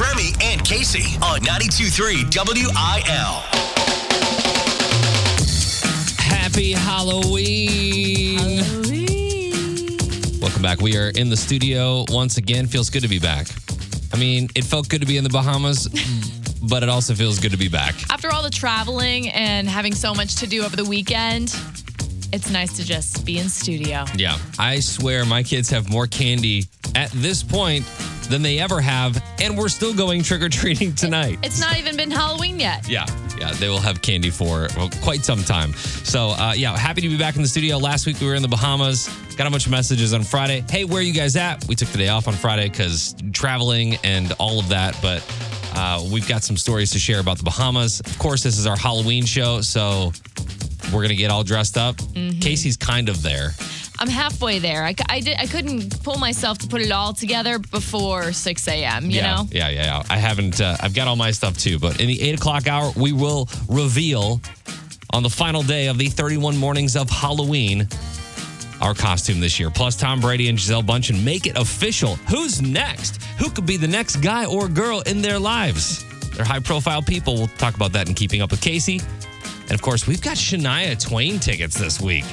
Remy and Casey on 92.3 WIL. Happy Halloween. Welcome back. We are in the studio once again. Feels good to be back. I mean, it felt good to be in the Bahamas, but it also feels good to be back. After all the traveling and having so much to do over the weekend, it's nice to just be in studio. Yeah. I swear my kids have more candy at this point than they ever have, and we're still going trick or treating tonight. It's not even been Halloween yet. Yeah, yeah, they will have candy for well, quite some time. So, uh, yeah, happy to be back in the studio. Last week we were in the Bahamas. Got a bunch of messages on Friday. Hey, where are you guys at? We took the day off on Friday because traveling and all of that. But uh, we've got some stories to share about the Bahamas. Of course, this is our Halloween show, so we're gonna get all dressed up. Casey's kind of there. I'm halfway there. I, I did, I couldn't pull myself to put it all together before 6 a.m., you yeah, know? yeah, yeah, yeah. I haven't. Uh, I've got all my stuff too. But in the eight o'clock hour, we will reveal on the final day of the 31 mornings of Halloween our costume this year. Plus, Tom Brady and Gisele Bundchen make it official. Who's next? Who could be the next guy or girl in their lives? They're high-profile people. We'll talk about that in Keeping Up with Casey. And of course, we've got Shania Twain tickets this week.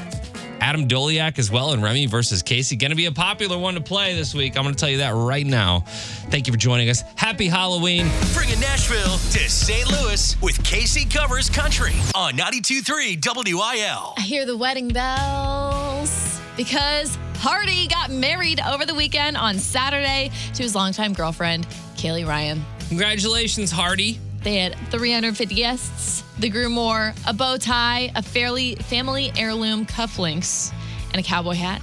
Adam Doleac as well and Remy versus Casey. Going to be a popular one to play this week. I'm going to tell you that right now. Thank you for joining us. Happy Halloween. Bringing Nashville to St. Louis with Casey Covers Country on 92.3 WIL. I hear the wedding bells because Hardy got married over the weekend on Saturday to his longtime girlfriend, Caleigh Ryan. Congratulations, Hardy. They had 350 guests. The groom wore a bow tie, a fairly family heirloom cufflinks, and a cowboy hat.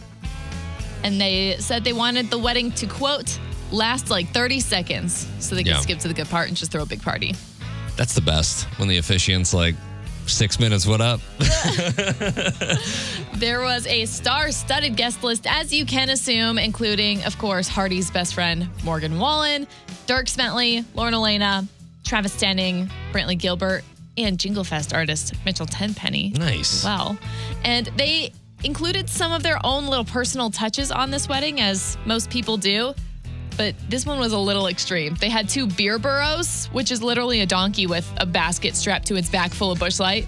And they said they wanted the wedding to quote last like 30 seconds so they could Yeah. skip to the good part and just throw a big party. That's the best when the officiant's like, six minutes, what up? There was a star-studded guest list, as you can assume, including, of course, Hardy's best friend Morgan Wallen, Dierks Bentley, Lauren Alaina, Travis Denning, Brantley Gilbert, and Jingle Fest artist Mitchell Tenpenny. Nice. well. And they included some of their own little personal touches on this wedding, as most people do. But this one was a little extreme. They had two beer burros, which is literally a donkey with a basket strapped to its back full of Busch Light.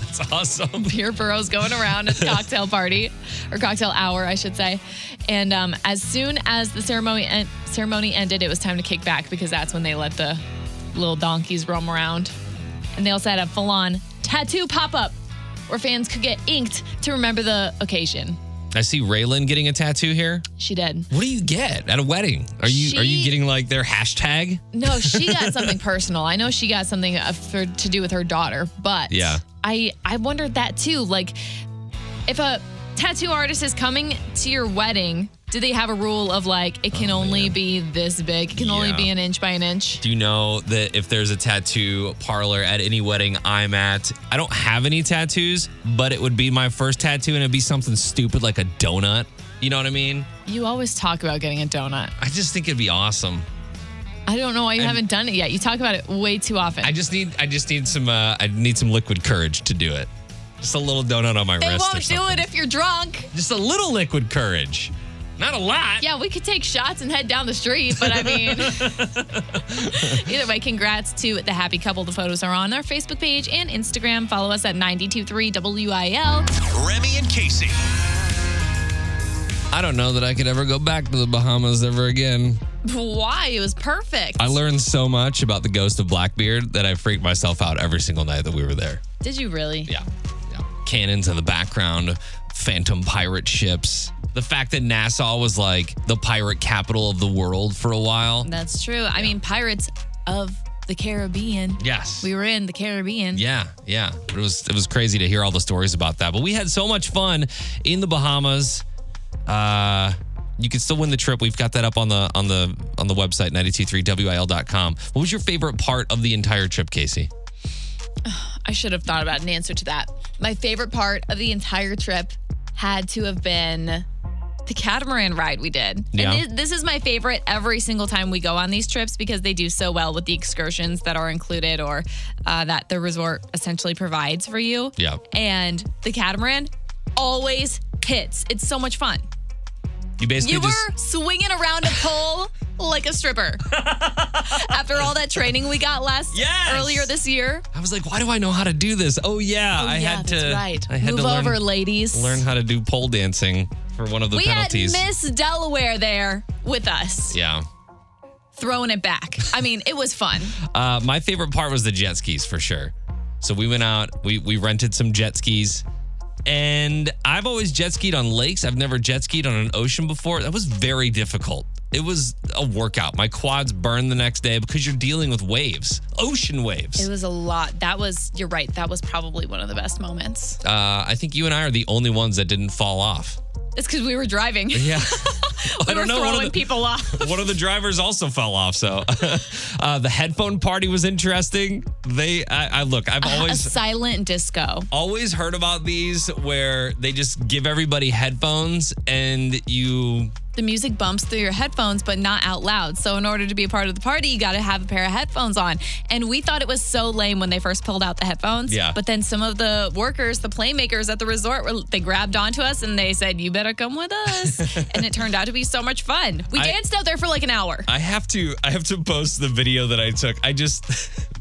That's awesome. Beer burros going around at the cocktail party, or cocktail hour, I should say. And um, as soon as the ceremony en- ceremony ended, it was time to kick back because that's when they let the little donkeys roam around. And they also had a full-on tattoo pop-up where fans could get inked to remember the occasion. I see Raylan getting a tattoo here. She did. What do you get at a wedding? Are you are you getting like their hashtag? No, she got something personal. I know she got something uh, for, to do with her daughter, but Yeah. I I wondered that too. Like, if a tattoo artist is coming to your wedding, do they have a rule of like it can only be this big? It can only Oh, be an inch by an inch. Do you know that if there's a tattoo parlor at any wedding I'm at, I don't have any tattoos, but it would be my first tattoo and it'd be something stupid like a donut. You know what I mean? You always talk about getting a donut. I just think it'd be awesome. I don't know why you haven't done it yet. You talk about it way too often. I just need I just need some uh, I need some liquid courage to do it. Just a little donut on my they wrist. or won't do it if you're drunk. Just a little liquid courage. Not a lot. Yeah, we could take shots and head down the street, but I mean, either way, congrats to the happy couple. The photos are on our Facebook page and Instagram. Follow us at 923 WIL. Remy and Casey. I don't know that I could ever go back to the Bahamas ever again. Why? It was perfect. I learned so much about the ghost of Blackbeard that I freaked myself out every single night that we were there. Did you really? Yeah. yeah. Cannons in the background, phantom pirate ships. The fact that Nassau was like the pirate capital of the world for a while. That's true. I mean, Pirates of the Caribbean. Yes. We were in the Caribbean. Yeah, yeah. It was it was crazy to hear all the stories about that. But we had so much fun in the Bahamas. Uh you can still win the trip. We've got that up on the on the on the website 923wil.com. What was your favorite part of the entire trip, Casey? I should have thought about an answer to that. My favorite part of the entire trip had to have been the catamaran ride we did. Yeah. And this, this is my favorite every single time we go on these trips because they do so well with the excursions that are included or uh, that the resort essentially provides for you. Yeah. And the catamaran always hits. It's so much fun. You basically You just were swinging around a pole like a stripper. After all that training we got last Yes. earlier this year. I was like, why do I know how to do this? Oh yeah, Oh, I yeah, had that's to. right. I had Move to learn, over, ladies. learn how to do pole dancing for one of the we penalties. had Miss Delaware there with us, yeah. throwing it back. I mean, it was fun. Uh, my favorite part was the jet skis for sure. So we went out, we we rented some jet skis, and I've always jet skied on lakes. I've never jet skied on an ocean before. That was very difficult. It was a workout. My quads burned the next day because you're dealing with waves, ocean waves. It was a lot. That was, you're right. That was probably one of the best moments. uh, I think you and I are the only ones that didn't fall off. It's because we were driving. Yeah. we I were don't know. One throwing of, the, people off. one of the drivers also fell off. So uh, the headphone party was interesting. They, I, I look, I've a always. silent disco. always heard about these where they just give everybody headphones and you The music bumps through your headphones, but not out loud. So, in order to be a part of the party, you got to have a pair of headphones on. And we thought it was so lame when they first pulled out the headphones. Yeah. But then some of the workers, the playmakers at the resort, were, they grabbed onto us and they said, "You better come with us." and it turned out to be so much fun. We I- danced out there for like an hour. I have to I have to post the video that I took. I just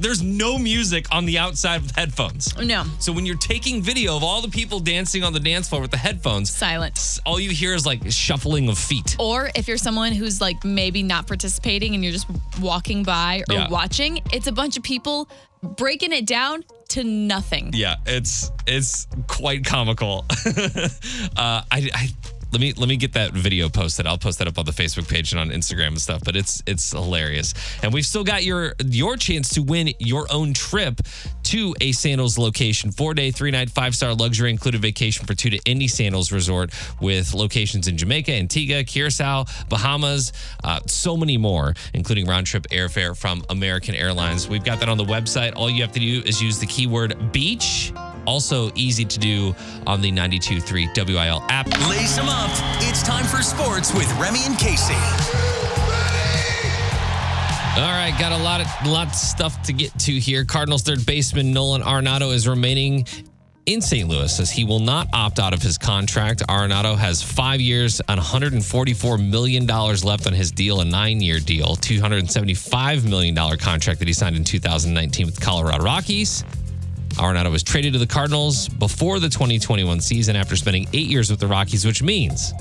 there's no music on the outside with headphones. no, So when you're taking video of all the people dancing on the dance floor with the headphones, silent. all you hear is like shuffling of feet. Or if you're someone who's like maybe not participating and you're just walking by or Yeah. watching, it's a bunch of people breaking it down to nothing. Yeah, it's it's quite comical. uh, I, I let me let me get that video posted. I'll post that up on the Facebook page and on Instagram and stuff. But it's it's hilarious, and we've still got your your chance to win your own trip to a Sandals location, four day, three night, five star luxury included vacation for two to Indy Sandals Resort with locations in Jamaica, Antigua, Curacao, Bahamas, uh, so many more, including round trip airfare from American Airlines. We've got that on the website. All you have to do is use the keyword beach. Also easy to do on the 92.3 WIL app. Lace them up. It's time for sports with Remy and Casey. All right, got a lot of lot of stuff to get to here. Cardinals third baseman Nolan Arenado is remaining in St. Louis as he will not opt out of his contract. Arenado has five years and $144 million left on his deal, a nine-year deal, $275 million contract that he signed in 2019 with the Colorado Rockies. Arenado was traded to the Cardinals before the 2021 season after spending eight years with the Rockies, which means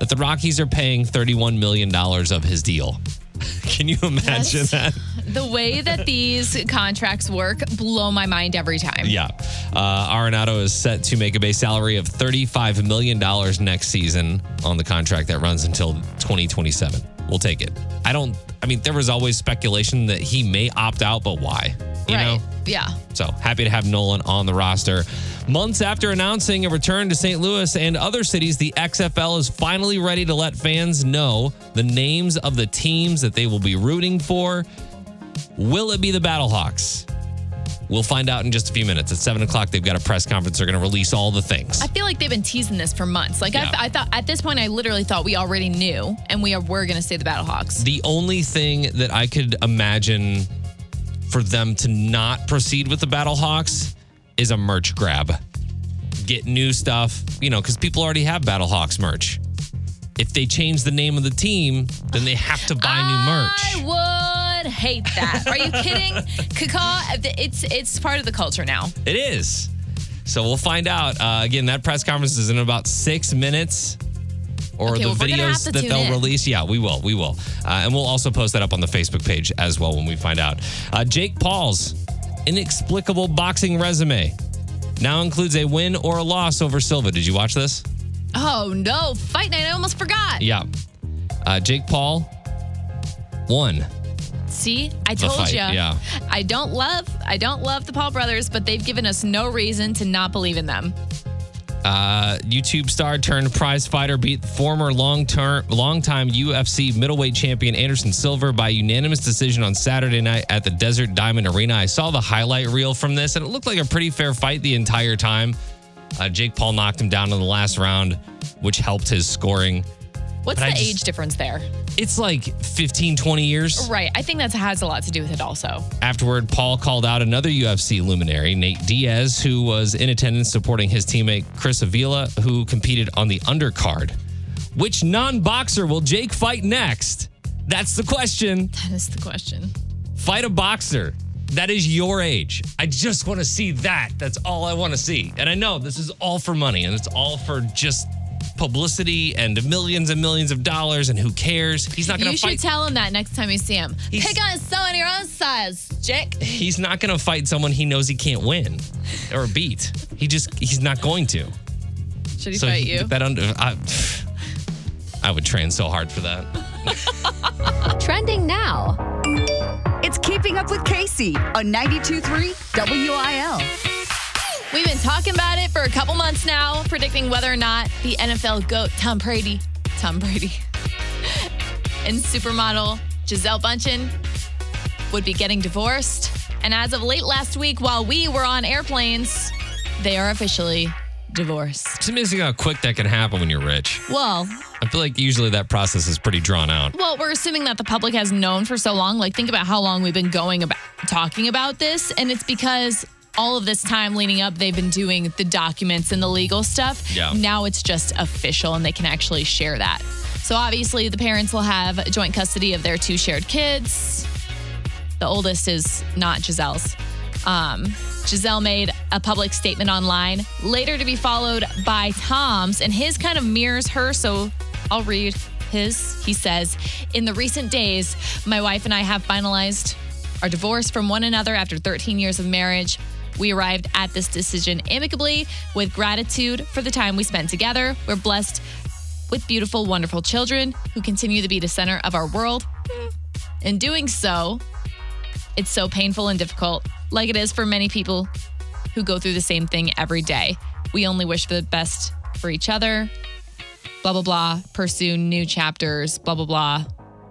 that the Rockies are paying $31 million of his deal. Can you imagine Yes. that? The way that these contracts work blow my mind every time. Yeah. Uh, Arenado is set to make a base salary of $35 million next season on the contract that runs until 2027. We'll take it. I don't, I mean, there was always speculation that he may opt out, but why? You right. know? Yeah. So happy to have Nolan on the roster. Months after announcing a return to St. Louis and other cities, the XFL is finally ready to let fans know the names of the teams that they will be rooting for. Will it be the Battlehawks? We'll find out in just a few minutes. At 7 o'clock, they've got a press conference. They're going to release all the things. I feel like they've been teasing this for months. Like Yeah. I, I thought at this point, I literally thought we already knew, and we are we're going to say the Battlehawks. The only thing that I could imagine for them to not proceed with the Battlehawks is a merch grab. Get new stuff, you know, because people already have Battlehawks merch. If they change the name of the team, then they have to buy new merch. I would hate that. Are you kidding? Kaka, it's it's part of the culture now. It is. So we'll find out. Uh, again, that press conference is in about six minutes. Or Okay, the well, we're gonna have videos that they'll in. release. Yeah, we will. We will. Uh, and we'll also post that up on the Facebook page as well when we find out. Uh, Jake Paul's inexplicable boxing resume now includes a win or a loss over Silva. Did you watch this? Oh no, fight night! I almost forgot. Yeah. Uh, Jake Paul won. See, I told you. yeah. I don't love I don't love the Paul brothers, but they've given us no reason to not believe in them. Uh, YouTube star turned prize fighter beat former long-term, long-time UFC middleweight champion Anderson Silva by unanimous decision on Saturday night at the Desert Diamond Arena. I saw the highlight reel from this, and it looked like a pretty fair fight the entire time. Uh, Jake Paul knocked him down in the last round, which helped his scoring. What's But the just- age difference there? It's like 15, 20 years. Right. I think that has a lot to do with it also. Afterward, Paul called out another UFC luminary, Nate Diaz, who was in attendance supporting his teammate Chris Avila, who competed on the undercard. Which non boxer will Jake fight next? That's the question. That is the question. Fight a boxer that is your age. I just want to see that. That's all I want to see. And I know this is all for money and it's all for just publicity and millions and millions of dollars and who cares? He's not going You to fight should tell him that next time you see him. He's- Pick on someone your own size, Jake. he's not going to fight someone he knows he can't win or beat. He just he's not going to. Should he so fight he- you? that under I, I would train so hard for that. Trending now. It's Keeping Up with Casey on 92.3 WIL. We've been talking about it for a couple months now, predicting whether or not the NFL GOAT Tom Brady, Tom Brady, and supermodel Gisele Bundchen would be getting divorced. And as of late last week, while we were on airplanes, they are officially divorced. It's amazing how quick that can happen when you're rich. Well, I feel like usually that process is pretty drawn out. well, we're assuming that the public has known for so long. Like, think about how long we've been going about talking about this, and it's because all of this time leading up, they've been doing the documents and the legal stuff. Yeah. Now it's just official, and they can actually share that. So obviously, the parents will have joint custody of their two shared kids. The oldest is not Gisele's. Um, Gisele made a public statement online, later to be followed by Tom's, and his kind of mirrors her. So I'll read his. He says, In the recent days, my wife and I have finalized our divorce from one another after 13 years of marriage. We arrived at this decision amicably with gratitude for the time we spent together. We're blessed with beautiful, wonderful children who continue to be the center of our world. In doing so, it's so painful and difficult, like it is for many people who go through the same thing every day. We only wish for the best for each other, blah, blah, blah, pursue new chapters, blah, blah, blah,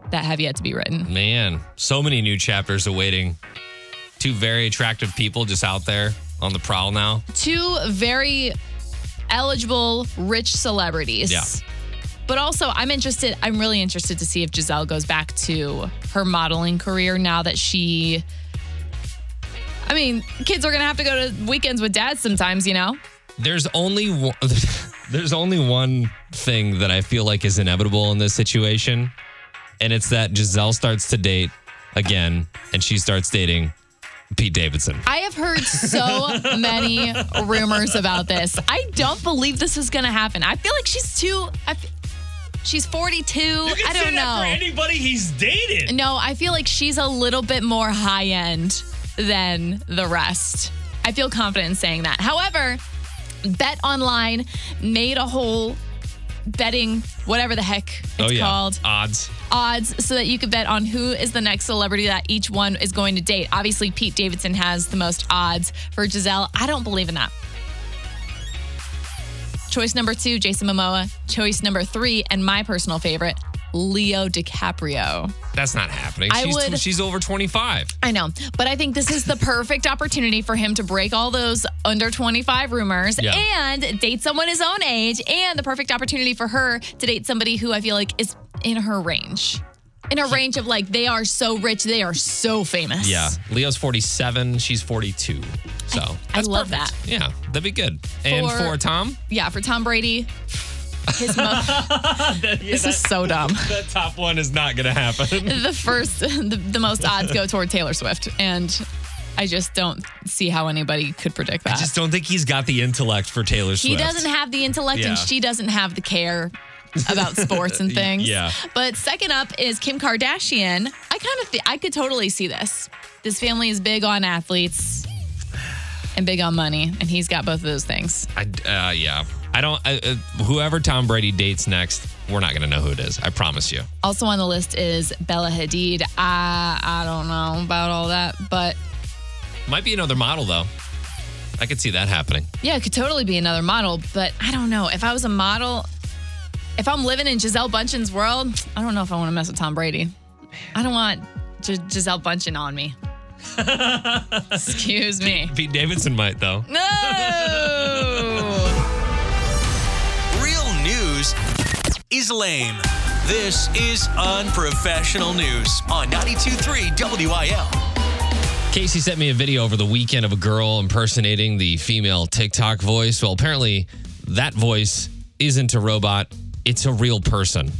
that have yet to be written. Man, so many new chapters awaiting. Two very attractive people just out there on the prowl now. Two very eligible, rich celebrities. Yeah. But also, I'm interested, I'm really interested to see if Gisele goes back to her modeling career now that she. I mean, kids are to have to go to weekends with dad sometimes, you know? There's only one, there's only one thing that I feel like is inevitable in this situation, and it's that Gisele starts to date again, and she starts dating Pete Davidson. I have heard so many rumors about this. I don't believe this is going to happen. I feel like she's too. I f- she's 42. I don't know. anybody he's dated. No, I feel like she's a little bit more high end than the rest. I feel confident in saying that. However, Bet Online made a whole betting, whatever the heck it's oh yeah, called, odds. odds so that you could bet on who is the next celebrity that each one is going to date. Obviously, Pete Davidson has the most odds for Gisele. I don't believe in that. Choice number two, Jason Momoa. Choice number three, and my personal favorite, Leo DiCaprio. That's not happening. I she's, would- she's over 25. I know, but I think this is the perfect opportunity for him to break all those under 25 rumors Yeah. and date someone his own age, and the perfect opportunity for her to date somebody who I feel like is in her range. In a range of like, they are so rich, they are so famous. Yeah, Leo's 47, she's 42. So I that's love perfect. that. Yeah, that'd be good. And For- for Tom, Yeah, for Tom Brady, his mo- this is so dumb. that top one is not going to happen. The first, the, the most odds go toward Taylor Swift, and I just don't see how anybody could predict that. I just don't think he's got the intellect for Taylor Swift. He doesn't have the intellect Yeah. and she doesn't have the care about sports and things. Yeah. But second up is Kim Kardashian. I kind of th- I could totally see this. This family is big on athletes and big on money, and he's got both of those things. I, uh, yeah. I don't. I, uh, whoever Tom Brady dates next, we're not going to know who it is. I promise you. Also on the list is Bella Hadid. I I don't know about all that, but Might be another model though. I could see that happening. yeah, it could totally be another model. But I don't know if I was a model. If I'm living in Gisele Bundchen's world, I don't know if I want to mess with Tom Brady. I don't want G- Gisele Bundchen on me. Excuse me. Pete Davidson might though. No. Is lame. This is unprofessional news on 92.3 WIL. Casey sent me a video over the weekend of a girl impersonating the female TikTok voice. Well, apparently that voice isn't a robot; it's a real person.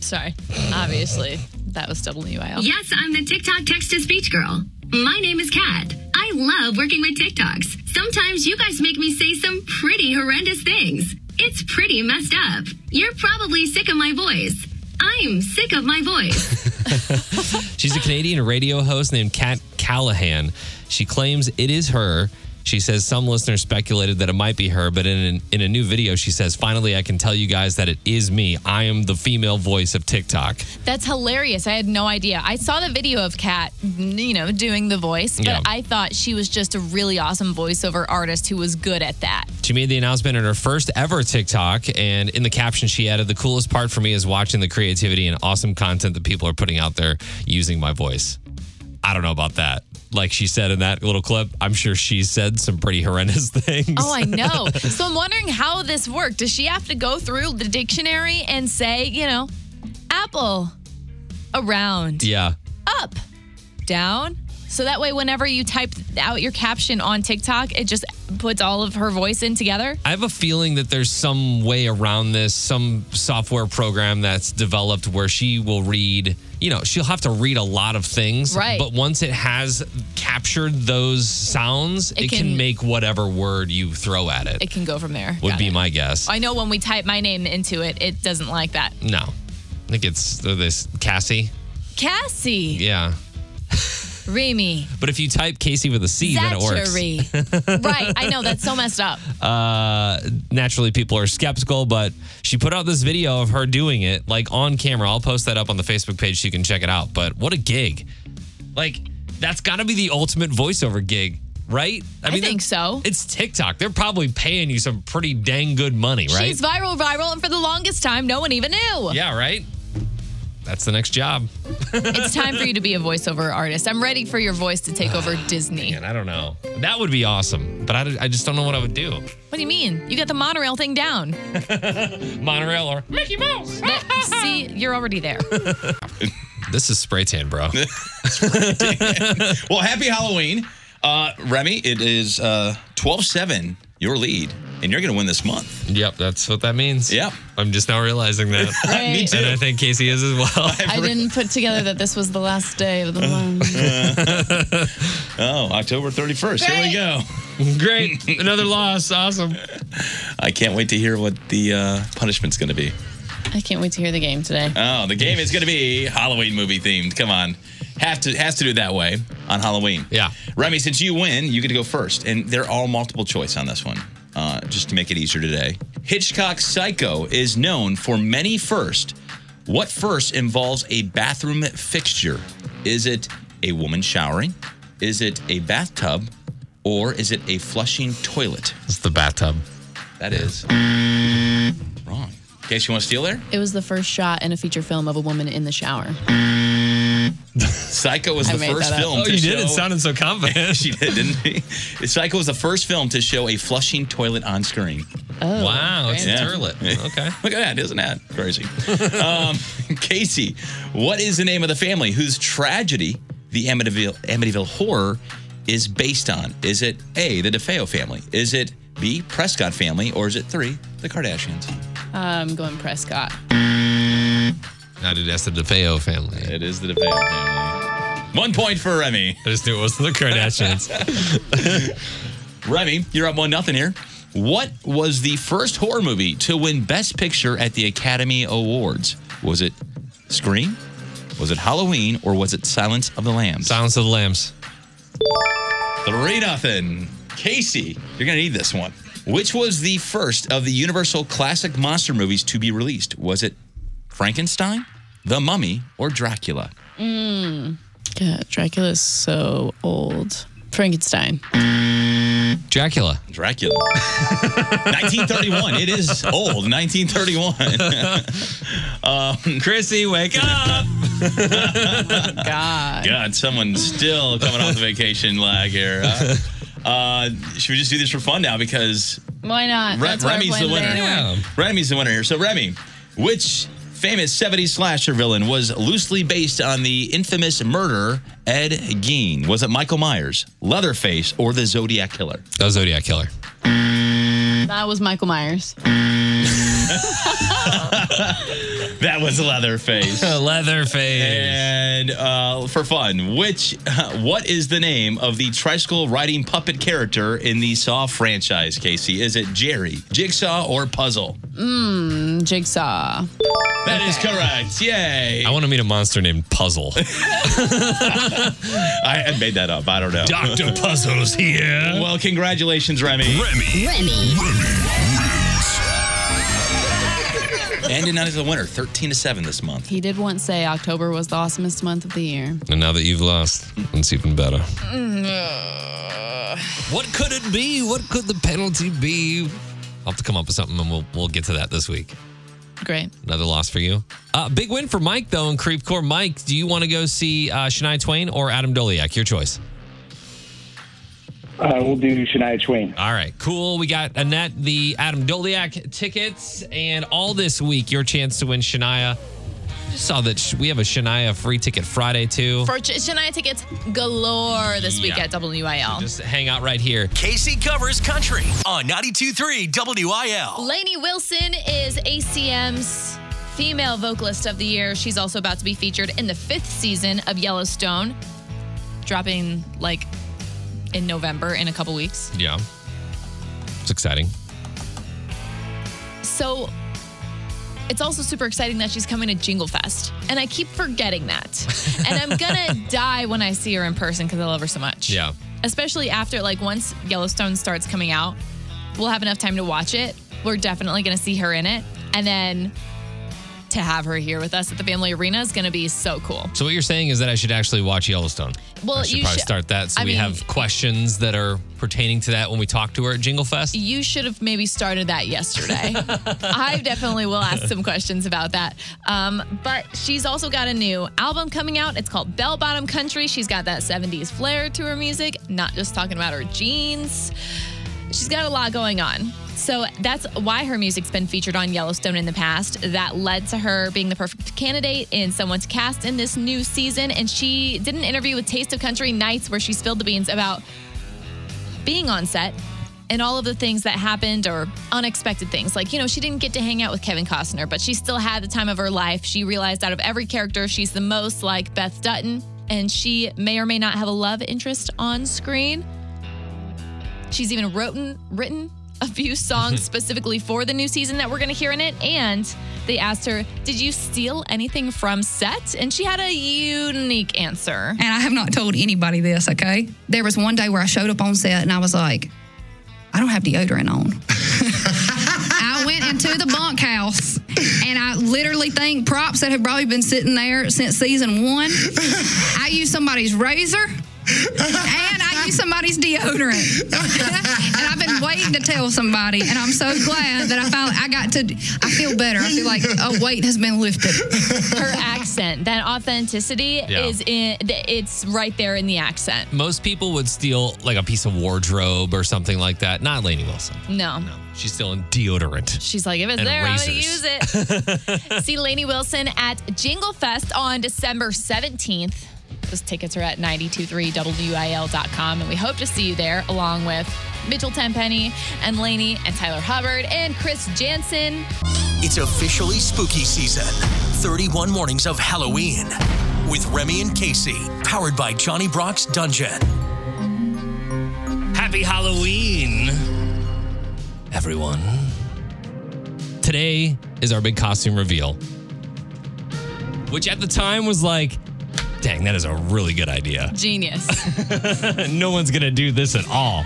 Sorry. Obviously, that was WIL. Yes, I'm the TikTok text to speech girl. My name is Kat. I love working with TikToks. Sometimes you guys make me say some pretty horrendous things. It's pretty messed up. You're probably sick of my voice. I'm sick of my voice. She's a Canadian radio host named Kat Callahan. She claims it is her. She says some listeners speculated that it might be her, but in an, in a new video, she says, "Finally, I can tell you guys that it is me. I am the female voice of TikTok." That's hilarious. I had no idea. I saw the video of Kat, you know, doing the voice, but Yeah. I thought she was just a really awesome voiceover artist who was good at that. She made the announcement in her first ever TikTok, and in the caption, she added, "The coolest part for me is watching the creativity and awesome content that people are putting out there using my voice." I don't know about that. Like she said in that little clip, I'm sure she said some pretty horrendous things. Oh, I know. so I'm wondering how this worked. Does she have to go through the dictionary and say, you know, apple, around, yeah. up, down? So that way, whenever you type out your caption on TikTok, it just puts all of her voice in together. I have a feeling that there's some way around this, some software program that's developed where she will read, you know, she'll have to read a lot of things. Right. But once it has captured those sounds, it, It can, can- make whatever word you throw at it, It can go from there. would Got be it. my guess. I know when we type my name into it, it doesn't like that. no. I think it's this Cassie. Cassie, Yeah. Remy, But if you type Casey with a C, then it works. Right. I know. That's so messed up. uh, naturally people are skeptical, but she put out this video of her doing it like on camera. I'll post that up on the Facebook page so you can check it out. But what a gig! Like that's got to be the ultimate voiceover gig, right? I think so. It's TikTok. They're probably paying you some pretty dang good money, right? She's viral, viral, and for the longest time, no one even knew. yeah, right. That's the next job. It's time for you to be a voiceover artist. I'm ready for your voice to take over Disney. And I don't know. That would be awesome, but I, I just don't know what I would do. What do you mean? You got the monorail thing down. Monorail or Mickey Mouse. That- see, you're already there. this is spray tan, bro. Well, happy Halloween. Uh, Remy, it is uh, 12-7, your lead, and you're going to win this month. Yep, that's what that means. Yep. I'm just now realizing that. Me too. And I think Casey is as well. I didn't put together that this was the last day of the month. Oh, October 31st. Here we go. Great. Another loss. Awesome. I can't wait to hear what the uh, punishment's going to be. I can't wait to hear the game today. Oh, the game is going to be Halloween movie themed. Come on. Have to has to do it that way on Halloween. Yeah. Remy, since you win, you get to go first. And they're all multiple choice on this one, uh, just to make it easier today. Hitchcock's Psycho is known for many first. What first involves a bathroom fixture? Is it a woman showering? Is it a bathtub? Or is it a flushing toilet? It's the bathtub. That is wrong. Case you want to steal there? It was the first shot in a feature film of a woman in the shower. Psycho was the first film Oh, to you show. did? It sounded so confident. she did, didn't she? Psycho was the first film to show a flushing toilet on screen. Oh, wow, it's Yeah. a turlet. Okay. Look at that, isn't that crazy? um, Casey, what is the name of the family whose tragedy the Amityville, Amityville horror is based on? Is it A, the DeFeo family? Is it B, Prescott family? Or is it three, the Kardashians? I'm going Prescott. I did ask the DeFeo family. It is the DeFeo family. One point for Remy. I just knew it wasn't the Kardashians. Remy, you're up one nothing here. What was the first horror movie to win Best Picture at the Academy Awards? Was it Scream? Was it Halloween? Or was it Silence of the Lambs? Silence of the Lambs. Three nothing. Casey, you're gonna need this one. Which was the first of the Universal classic monster movies to be released? Was it Frankenstein, The Mummy, or Dracula? God, Dracula's so old. Frankenstein. Dracula. Dracula. 1931. It is old. 1931. Chrissy, wake up. God. God, someone's still coming off the vacation lag here. Uh, uh, should we just do this for fun now? Because Why not? Re- That's what I'm Remy's the winner. anyway. Yeah. Remy's the winner here. So, Remy, which famous 70s slasher villain was loosely based on the infamous murderer Ed Gein? Was it Michael Myers, Leatherface, or the Zodiac Killer? The Zodiac Killer. That was Michael Myers. That was Leatherface. Leatherface. And uh, for fun, which what is the name of the tricycle riding puppet character in the Saw franchise, Casey? Is it Jerry, Jigsaw, or Puzzle? Mmm, Jigsaw. That is correct. Yay. I want to meet a monster named Puzzle. I, I made that up. I don't know. Dr. Puzzle's here. Well, congratulations, Remy. Remy. Remy. And United is the winner, 13 to 7 this month. He did once say October was the awesomest month of the year. And now that you've lost, it's even better. Mm-hmm. what could it be? What could the penalty be? I'll have to come up with something and we'll, we'll get to that this week. Great. Another loss for you. Uh, big win for Mike, though, in Creepcore. Mike, do you want to go see uh, Shania Twain or Adam Doleac? Your choice. Uh, we'll do Shania Twain. All right, cool. We got Annette the Adam Doleac tickets, and all this week, your chance to win Shania. Just saw that sh- we have a Shania free ticket Friday, too. For Sh- Shania tickets galore this week Yeah. at WIL. Just hang out right here. Casey covers country on 92.3 WIL. Lainey Wilson is ACM's female vocalist of the year. She's also about to be featured in the fifth season of Yellowstone, dropping like in November in a couple weeks. Yeah. It's exciting. So it's also super exciting that she's coming to Jingle Fest. And I keep forgetting that. and I'm gonna die when I see her in person because I love her so much. Yeah. Especially after like once Yellowstone starts coming out, we'll have enough time to watch it. We're definitely gonna see her in it. And then to have her here with us at the family arena is gonna be so cool. So what you're saying is that I should actually watch Yellowstone. Well, I should you probably should- start that so I we mean- have questions that are pertaining to that when we talk to her at Jingle Fest. You should have maybe started that yesterday. I definitely will ask some questions about that. Um, but she's also got a new album coming out. It's called Bell Bottom Country. She's got that 70s flair to her music, not just talking about her jeans. She's got a lot going on. So that's why her music's been featured on Yellowstone in the past. That led to her being the perfect candidate in someone's cast in this new season. And she did an interview with Taste of Country Nights where she spilled the beans about being on set and all of the things that happened or unexpected things. Like, you know, she didn't get to hang out with Kevin Costner, but she still had the time of her life. She realized out of every character, she's the most like Beth Dutton, and she may or may not have a love interest on screen. She's even written, written a few songs specifically for the new season that we're going to hear in it. And they asked her, Did you steal anything from set? And she had a unique answer. and I have not told anybody this, okay? There was one day where I showed up on set and I was like, I don't have deodorant on. I went into the bunkhouse and I literally think props that have probably been sitting there since season one. I used somebody's razor and I used somebody's deodorant. and I've been waiting to tell somebody, and I'm so glad that I finally I got to. I feel better. I feel like a weight has been lifted. her accent, that authenticity Yeah. is in it's right there in the accent. Most people would steal like a piece of wardrobe or something like that. Not Lainey Wilson. No. No. She's stealing deodorant. She's like, if it's And there, I'm gonna use it. See Lainey Wilson at Jingle Fest on December 17th. Those tickets are at 923wil.com, and we hope to see you there along with Mitchell Tenpenny and Lainey and Tyler Hubbard and Chris Janson. It's officially spooky season. 31 mornings of Halloween with Remy and Casey, powered by Johnny Brock's Dungeon. Happy Halloween, everyone. Today is our big costume reveal, which at the time was like, dang, that is a really good idea. Genius. no one's going to do this at all.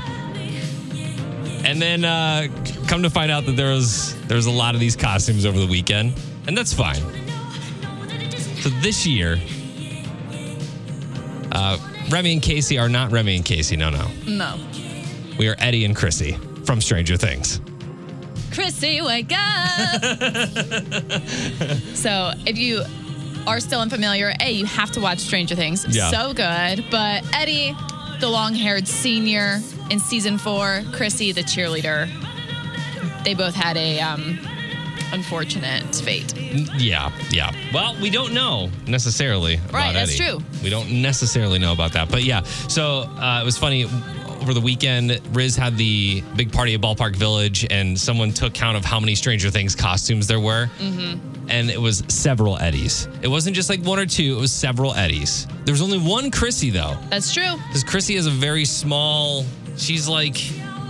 And then uh, come to find out that there was there's a lot of these costumes over the weekend, and that's fine. So this year, uh, Remy and Casey are not Remy and Casey. No, no. no. We are Eddie and Chrissy from Stranger Things. Chrissy, wake up. so if you are still unfamiliar, A, you have to watch Stranger Things. Yeah. So good. But Eddie, the long haired senior in season four, Chrissy, the cheerleader, they both had a um, unfortunate fate. Yeah, yeah. Well, we don't know necessarily about Right, that's Eddie. true. We don't necessarily know about that, but yeah. So uh, it was funny. over the weekend, Riz had the big party at Ballpark Village, and someone took count of how many Stranger Things costumes there were. And it was several Eddies. It wasn't just like one or two, it was several Eddies. There was only one Chrissy, though, That's true. because Chrissy is a very small, she's like,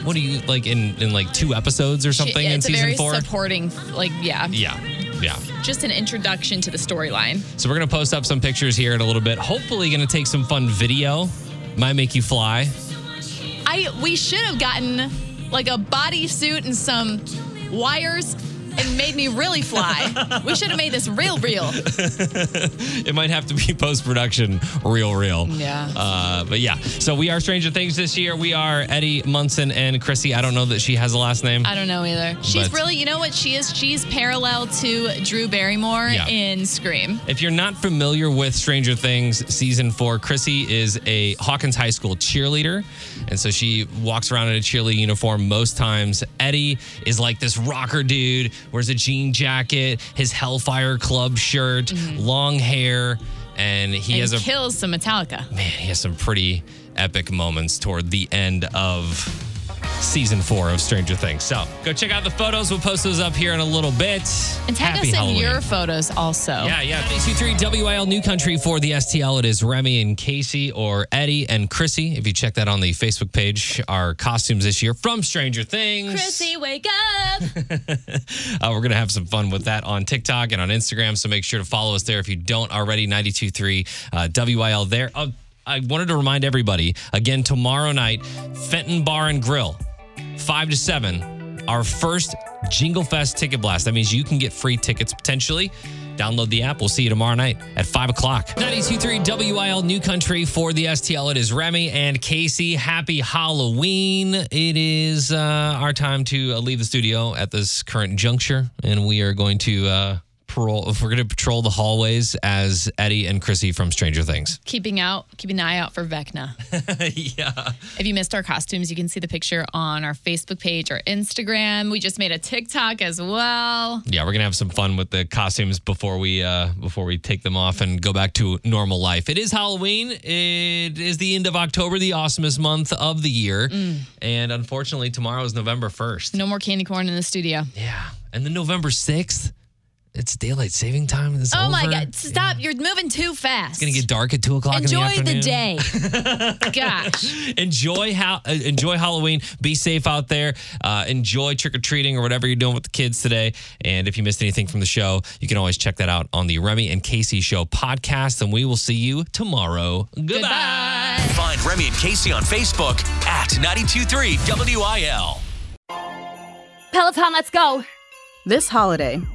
what are you, like in, in like two episodes or something She- in season very four? supporting, like, yeah, yeah, yeah. just an introduction to the storyline. So we're gonna post up some pictures here in a little bit. Hopefully, gonna take some fun video. Might make you fly. I we should have gotten like a bodysuit and some wires and made me really fly. we should have made this real, real. It might have to be post production, real, real. Yeah. Uh, but yeah. So we are Stranger Things this year. We are Eddie Munson and Chrissy. I don't know that she has a last name. I don't know either. She's But- really, you know what she is? She's parallel to Drew Barrymore Yeah. in Scream. If you're not familiar with Stranger Things season four, Chrissy is a Hawkins High School cheerleader. And so she walks around in a cheerleading uniform most times. Eddie is like this rocker dude, wears a jean jacket, his Hellfire Club shirt, long hair, and he Mm-hmm. and has a kills some Metallica. man, he has some pretty epic moments toward the end of season four of Stranger Things. So go check out the photos. We'll post those up here in a little bit. And tag Happy us Halloween. in your photos also. Yeah, yeah. BC3 WIL New Country for the STL. It is Remy and Casey or Eddie and Chrissy. If you check that on the Facebook page, our costumes this year from Stranger Things. Chrissy, wake up. Uh, we're going to have some fun with that on TikTok and on Instagram. So make sure to follow us there if you don't already. 923 uh, WIL there. Uh, I wanted to remind everybody again tomorrow night, Fenton Bar and Grill, 5 to 7, our first Jingle Fest ticket blast. That means you can get free tickets potentially. Download the app. We'll see you tomorrow night at 5 o'clock. 923 WIL New Country for the STL. It is Remy and Casey. Happy Halloween. It is uh, our time to uh, leave the studio at this current juncture, and we are going to. Uh, parole, we're going to patrol the hallways as Eddie and Chrissy from Stranger Things. keeping out, keeping an eye out for Vecna. yeah. If you missed our costumes, you can see the picture on our Facebook page or Instagram. We just made a TikTok as well. Yeah, we're gonna have some fun with the costumes before we uh before we take them off and go back to normal life. It is Halloween. It is the end of October, the awesomest month of the year. And unfortunately, tomorrow is November 1st. No more candy corn in the studio. Yeah. And then November 6th, it's daylight saving time. It's Oh my over. God. Stop. You're moving too fast. It's gonna get dark at two o'clock Enjoy in the the, day. Gosh. enjoy how uh, enjoy Halloween. Be safe out there. Uh, enjoy trick or treating or whatever you're doing with the kids today. And if you missed anything from the show, you can always check that out on the Remy and Casey Show podcast. And we will see you tomorrow. Goodbye. Goodbye. Find Remy and Casey on Facebook at 923 WIL. Peloton, let's go. This holiday,